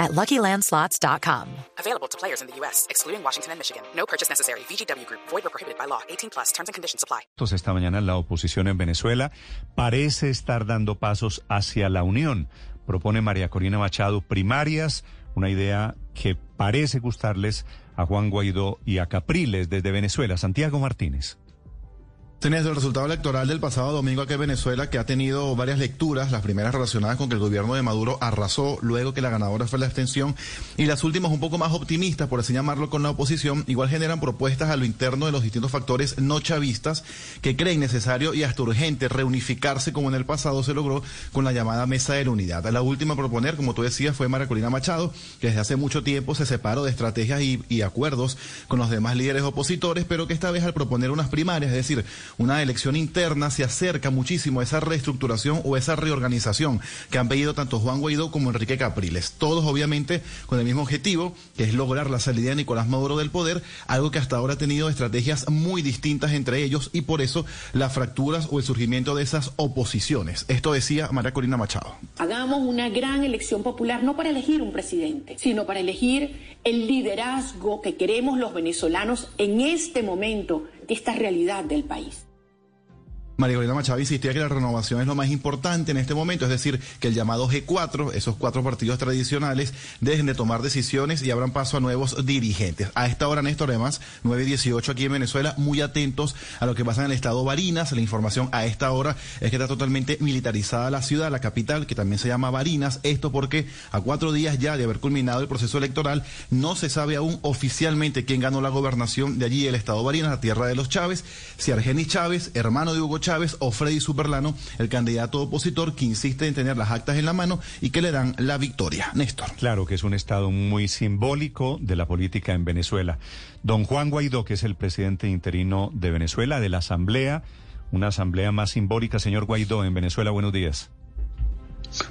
at LuckyLandSlots.com. Available to players in the U.S., excluding Washington and Michigan. No purchase necessary. VGW Group. Void or prohibited by law. 18 plus. Terms and conditions apply. Esta mañana la oposición en Venezuela parece estar dando pasos hacia la unión. Propone María Corina Machado primarias, una idea que parece gustarles a Juan Guaidó y a Capriles desde Venezuela. Santiago Martínez. Tenés el resultado electoral del pasado domingo aquí en Venezuela, que ha tenido varias lecturas, las primeras relacionadas con que el gobierno de Maduro arrasó, luego que la ganadora fue la abstención, y las últimas un poco más optimistas, por así llamarlo, con la oposición, igual generan propuestas a lo interno de los distintos factores no chavistas que creen necesario y hasta urgente reunificarse como en el pasado se logró con la llamada Mesa de la Unidad. La última a proponer, como tú decías, fue María Corina Machado, que desde hace mucho tiempo se separó de estrategias y acuerdos con los demás líderes opositores, pero que esta vez al proponer unas primarias, es decir, una elección interna se acerca muchísimo a esa reestructuración o esa reorganización que han pedido tanto Juan Guaidó como Enrique Capriles. Todos obviamente con el mismo objetivo, que es lograr la salida de Nicolás Maduro del poder, algo que hasta ahora ha tenido estrategias muy distintas entre ellos y por eso las fracturas o el surgimiento de esas oposiciones. Esto decía María Corina Machado. Hagamos una gran elección popular, no para elegir un presidente, sino para elegir el liderazgo que queremos los venezolanos en este momento esta realidad del país. María Corina Machado insistía que la renovación es lo más importante en este momento, es decir, que el llamado G4, esos cuatro partidos tradicionales, dejen de tomar decisiones y abran paso a nuevos dirigentes. A esta hora, Néstor, además, 9 y 18 aquí en Venezuela, muy atentos a lo que pasa en el estado Barinas. La información a esta hora es que está totalmente militarizada la ciudad, la capital, que también se llama Barinas. Esto porque a cuatro días ya de haber culminado el proceso electoral, no se sabe aún oficialmente quién ganó la gobernación de allí, el estado Barinas, la tierra de los Chávez, si Argenis Chávez, hermano de Hugo Chávez, Chávez o Freddy Superlano, el candidato opositor que insiste en tener las actas en la mano y que le dan la victoria. Néstor. Claro que es un estado muy simbólico de la política en Venezuela. Don Juan Guaidó, que es el presidente interino de Venezuela, de la Asamblea, una asamblea más simbólica. Señor Guaidó, en Venezuela, buenos días.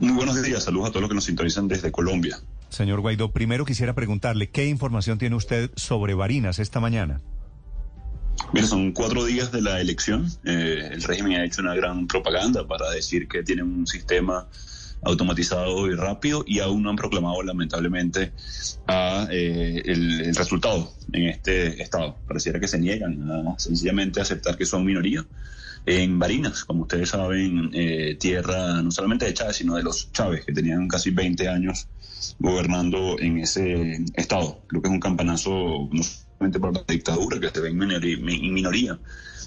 Muy buenos días, saludos a todos los que nos sintonizan desde Colombia. Señor Guaidó, primero quisiera preguntarle, ¿qué información tiene usted sobre Barinas esta mañana? Mira, son cuatro días de la elección. Eh, el régimen ha hecho una gran propaganda para decir que tiene un sistema automatizado y rápido y aún no han proclamado lamentablemente a, eh, el, el, resultado en este estado. Pareciera que se niegan a sencillamente aceptar que son minoría. En Barinas, como ustedes saben, eh, tierra no solamente de Chávez, sino de los Chávez, que tenían casi 20 años gobernando en ese estado. Creo que es un campanazo no por la dictadura que se ve en minoría,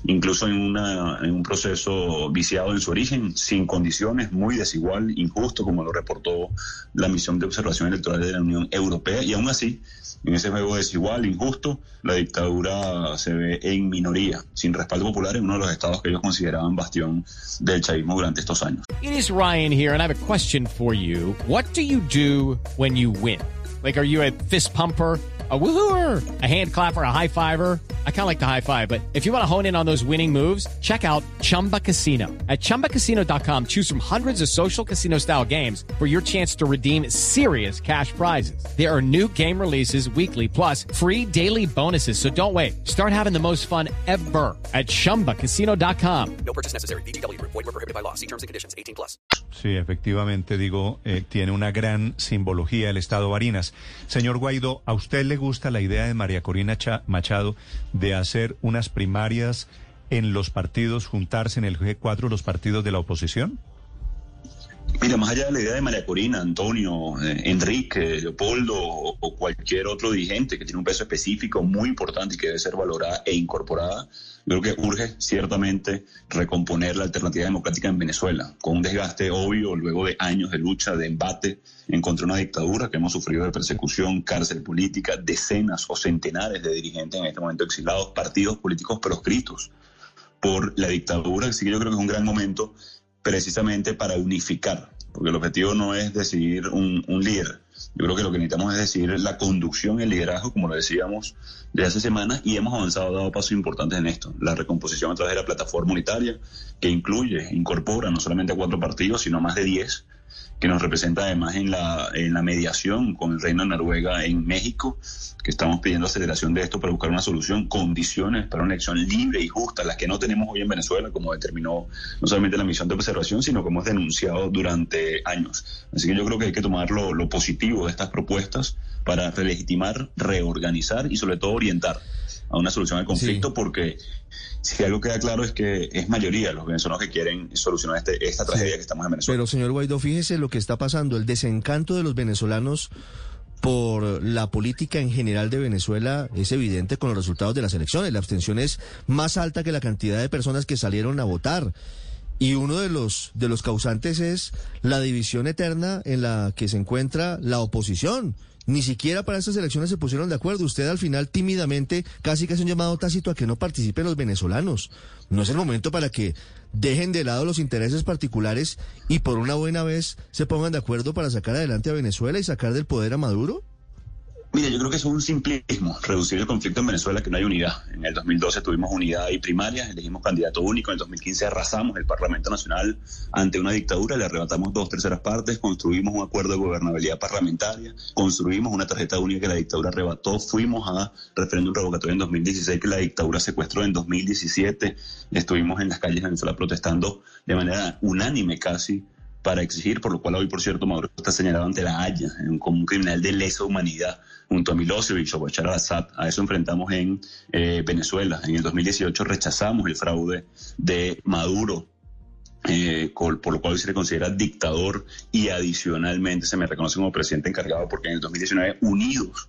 incluso en, una, en un proceso viciado en su origen, sin condiciones, muy desigual, injusto, como lo reportó la misión de observación electoral de la Unión Europea, y aún así, en ese juego desigual, injusto, la dictadura se ve en minoría, sin respaldo popular en uno de los estados que ellos consideraban bastión del chavismo durante estos años. It is Ryan here, and I have a question for you. What do you do when you win? Like, are you a fist pumper? A woohooer, a hand clapper, a high fiver. I kind of like the high five, but if you want to hone in on those winning moves, check out Chumba Casino. At ChumbaCasino.com, choose from hundreds of social casino style games for your chance to redeem serious cash prizes. There are new game releases weekly, plus free daily bonuses. So don't wait. Start having the most fun ever at ChumbaCasino.com. No purchase necessary. BGW. Void were prohibited by law. See terms and conditions. 18 plus. Sí, efectivamente, digo, eh, tiene una gran simbología el Estado Barinas. Señor Guaidó, ¿a usted le gusta la idea de María Corina Machado de hacer unas primarias en los partidos, juntarse en el G4 los partidos de la oposición? Mira, más allá de la idea de María Corina, Antonio, eh, Enrique, Leopoldo o, cualquier otro dirigente que tiene un peso específico muy importante y que debe ser valorada e incorporada, creo que urge ciertamente recomponer la alternativa democrática en Venezuela, con un desgaste obvio luego de años de lucha, de embate en contra de una dictadura que hemos sufrido de persecución, cárcel política, decenas o centenares de dirigentes en este momento exilados, partidos políticos proscritos por la dictadura, así que yo creo que es un gran momento precisamente para unificar porque el objetivo no es decidir un, líder. Yo creo que lo que necesitamos es decidir la conducción el liderazgo, como lo decíamos de hace semanas, y hemos avanzado, dado pasos importantes en esto. La recomposición a través de la plataforma unitaria, que incluye, incorpora no solamente a cuatro partidos, sino más de diez que nos representa además en la, en la mediación con el Reino de Noruega en México, que estamos pidiendo aceleración de esto para buscar una solución, condiciones para una elección libre y justa, las que no tenemos hoy en Venezuela, como determinó no solamente la misión de observación, sino como hemos denunciado durante años. Así que yo creo que hay que tomar lo, lo positivo de estas propuestas para relegitimar, reorganizar y sobre todo orientar a una solución al conflicto, porque si algo queda claro es que es mayoría los venezolanos que quieren solucionar este, esta tragedia que estamos en Venezuela. Pero señor Guaidó, fíjese lo que está pasando, el desencanto de los venezolanos por la política en general de Venezuela es evidente con los resultados de las elecciones. La abstención es más alta que la cantidad de personas que salieron a votar. Y uno de los, de los causantes es la división eterna en la que se encuentra la oposición. Ni siquiera para estas elecciones se pusieron de acuerdo. Usted al final tímidamente casi que hace un llamado tácito a que no participen los venezolanos. No es el momento para que dejen de lado los intereses particulares y por una buena vez se pongan de acuerdo para sacar adelante a Venezuela y sacar del poder a Maduro. Mira, yo creo que es un simplismo, reducir el conflicto en Venezuela, que no hay unidad. En el 2012 tuvimos unidad y primarias, elegimos candidato único, en el 2015 arrasamos el Parlamento Nacional ante una dictadura, le arrebatamos dos terceras partes, construimos un acuerdo de gobernabilidad parlamentaria, construimos una tarjeta única que la dictadura arrebató, fuimos a referéndum revocatorio en 2016 que la dictadura secuestró en 2017, estuvimos en las calles de Venezuela protestando de manera unánime casi para exigir, por lo cual hoy, por cierto, Maduro está señalado ante la Haya como un criminal de lesa humanidad junto a Milosevic o Bashar al-Assad. A eso enfrentamos en eh, Venezuela. En el 2018 rechazamos el fraude de Maduro eh, por lo cual se le considera dictador y adicionalmente se me reconoce como presidente encargado porque en el 2019 unidos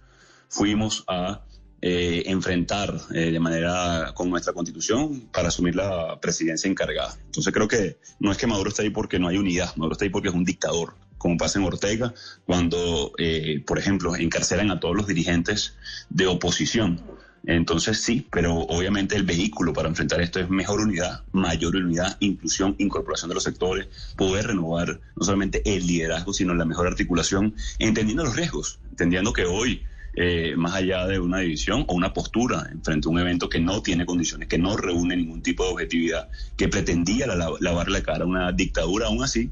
fuimos a eh, enfrentar eh, de manera con nuestra constitución para asumir la presidencia encargada. Entonces creo que no es que Maduro esté ahí porque no hay unidad, Maduro está ahí porque es un dictador, como pasa en Ortega, cuando, eh, por ejemplo, encarcelan a todos los dirigentes de oposición. Entonces sí, pero obviamente el vehículo para enfrentar esto es mejor unidad, mayor unidad, inclusión, incorporación de los sectores, poder renovar no solamente el liderazgo, sino la mejor articulación, entendiendo los riesgos, entendiendo que hoy eh, más allá de una división o una postura frente a un evento que no tiene condiciones, que no reúne ningún tipo de objetividad, que pretendía lavar la cara a una dictadura, aún así,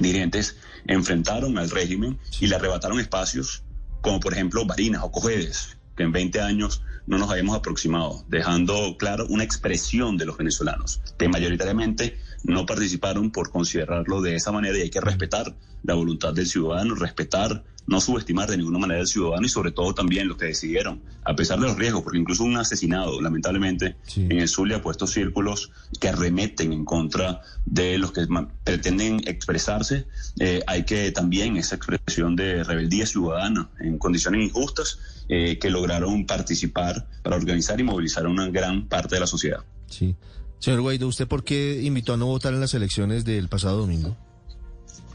dirigentes enfrentaron al régimen y le arrebataron espacios como por ejemplo Barinas o Cojedes, que en 20 años no nos habíamos aproximado, dejando claro una expresión de los venezolanos, que mayoritariamente no participaron por considerarlo de esa manera y hay que respetar la voluntad del ciudadano, respetar no subestimar de ninguna manera al ciudadano y sobre todo también los que decidieron, a pesar de los riesgos, porque incluso un asesinado, lamentablemente, en el Zulia ha puesto círculos que arremeten en contra de los que pretenden expresarse. Eh, hay que también esa expresión de rebeldía ciudadana en condiciones injustas eh, que lograron participar para organizar y movilizar a una gran parte de la sociedad. Sí. Señor Guaidó, ¿usted por qué invitó a no votar en las elecciones del pasado domingo?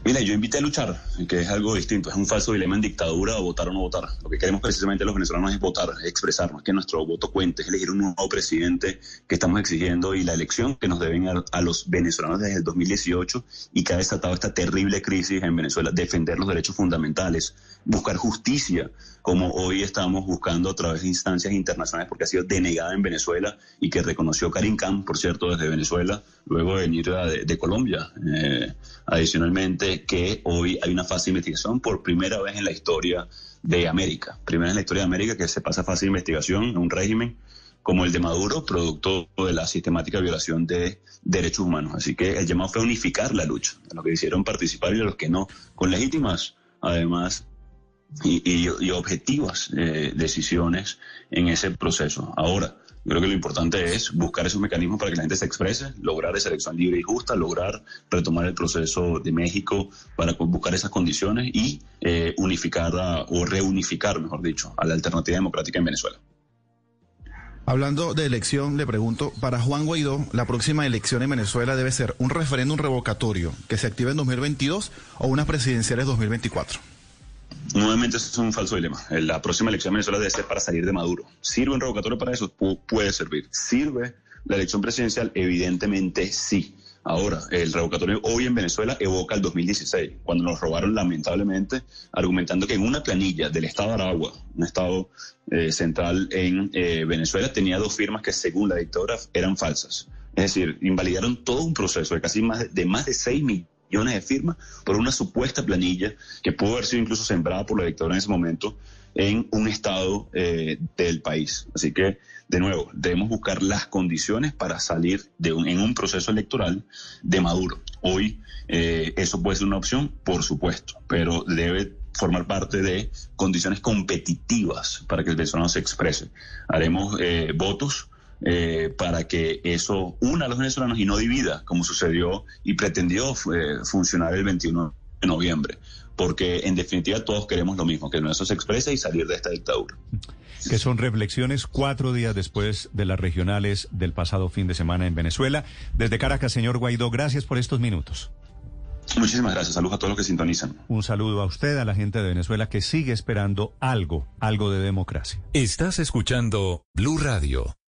Mira, yo invité a luchar, que es algo distinto, es un falso dilema en dictadura o votar o no votar. Lo que queremos precisamente los venezolanos es votar, es expresarnos, que nuestro voto cuente, es elegir un nuevo presidente que estamos exigiendo y la elección que nos deben a, los venezolanos desde el 2018 y que ha desatado esta terrible crisis en Venezuela, defender los derechos fundamentales, buscar justicia, como hoy estamos buscando a través de instancias internacionales porque ha sido denegada en Venezuela y que reconoció Karim Khan, por cierto, desde Venezuela, luego de venir de, Colombia. Eh, adicionalmente, que hoy hay una fase de investigación por primera vez en la historia de América, primera en la historia de América que se pasa fase de investigación en un régimen como el de Maduro, producto de la sistemática violación de derechos humanos. Así que el llamado fue unificar la lucha, a los que hicieron participar y a los que no, con legítimas, además, y, objetivas eh, decisiones en ese proceso. Ahora, yo creo que lo importante es buscar esos mecanismos para que la gente se exprese, lograr esa elección libre y justa, lograr retomar el proceso de México para buscar esas condiciones y eh, unificar o reunificar, mejor dicho, a la alternativa democrática en Venezuela. Hablando de elección, le pregunto, para Juan Guaidó, la próxima elección en Venezuela debe ser un referéndum revocatorio que se active en 2022 o unas presidenciales 2024. Nuevamente eso es un falso dilema. La próxima elección en Venezuela debe ser para salir de Maduro. ¿Sirve un revocatorio para eso? puede servir. ¿Sirve la elección presidencial? Evidentemente sí. Ahora, el revocatorio hoy en Venezuela evoca el 2016, cuando nos robaron lamentablemente, argumentando que en una planilla del Estado de Aragua, un Estado eh, central en eh, Venezuela, tenía dos firmas que según la dictadura eran falsas. Es decir, invalidaron todo un proceso de casi más de, más de 6 millones de firmas por una supuesta planilla que pudo haber sido incluso sembrada por la dictadura en ese momento en un estado eh, del país. Así que, de nuevo, debemos buscar las condiciones para salir de un, en un proceso electoral de Maduro. Hoy eh, eso puede ser una opción, por supuesto, pero debe formar parte de condiciones competitivas para que el venezolano se exprese. Haremos eh, votos eh, para que eso una a los venezolanos y no divida, como sucedió y pretendió eh, funcionar el 21 de noviembre. Porque en definitiva todos queremos lo mismo, que eso se exprese y salir de esta dictadura. Que son reflexiones cuatro días después de las regionales del pasado fin de semana en Venezuela. Desde Caracas, señor Guaidó, gracias por estos minutos. Muchísimas gracias. Saludos a todos los que sintonizan. Un saludo a usted, a la gente de Venezuela que sigue esperando algo, algo de democracia. Estás escuchando Blue Radio.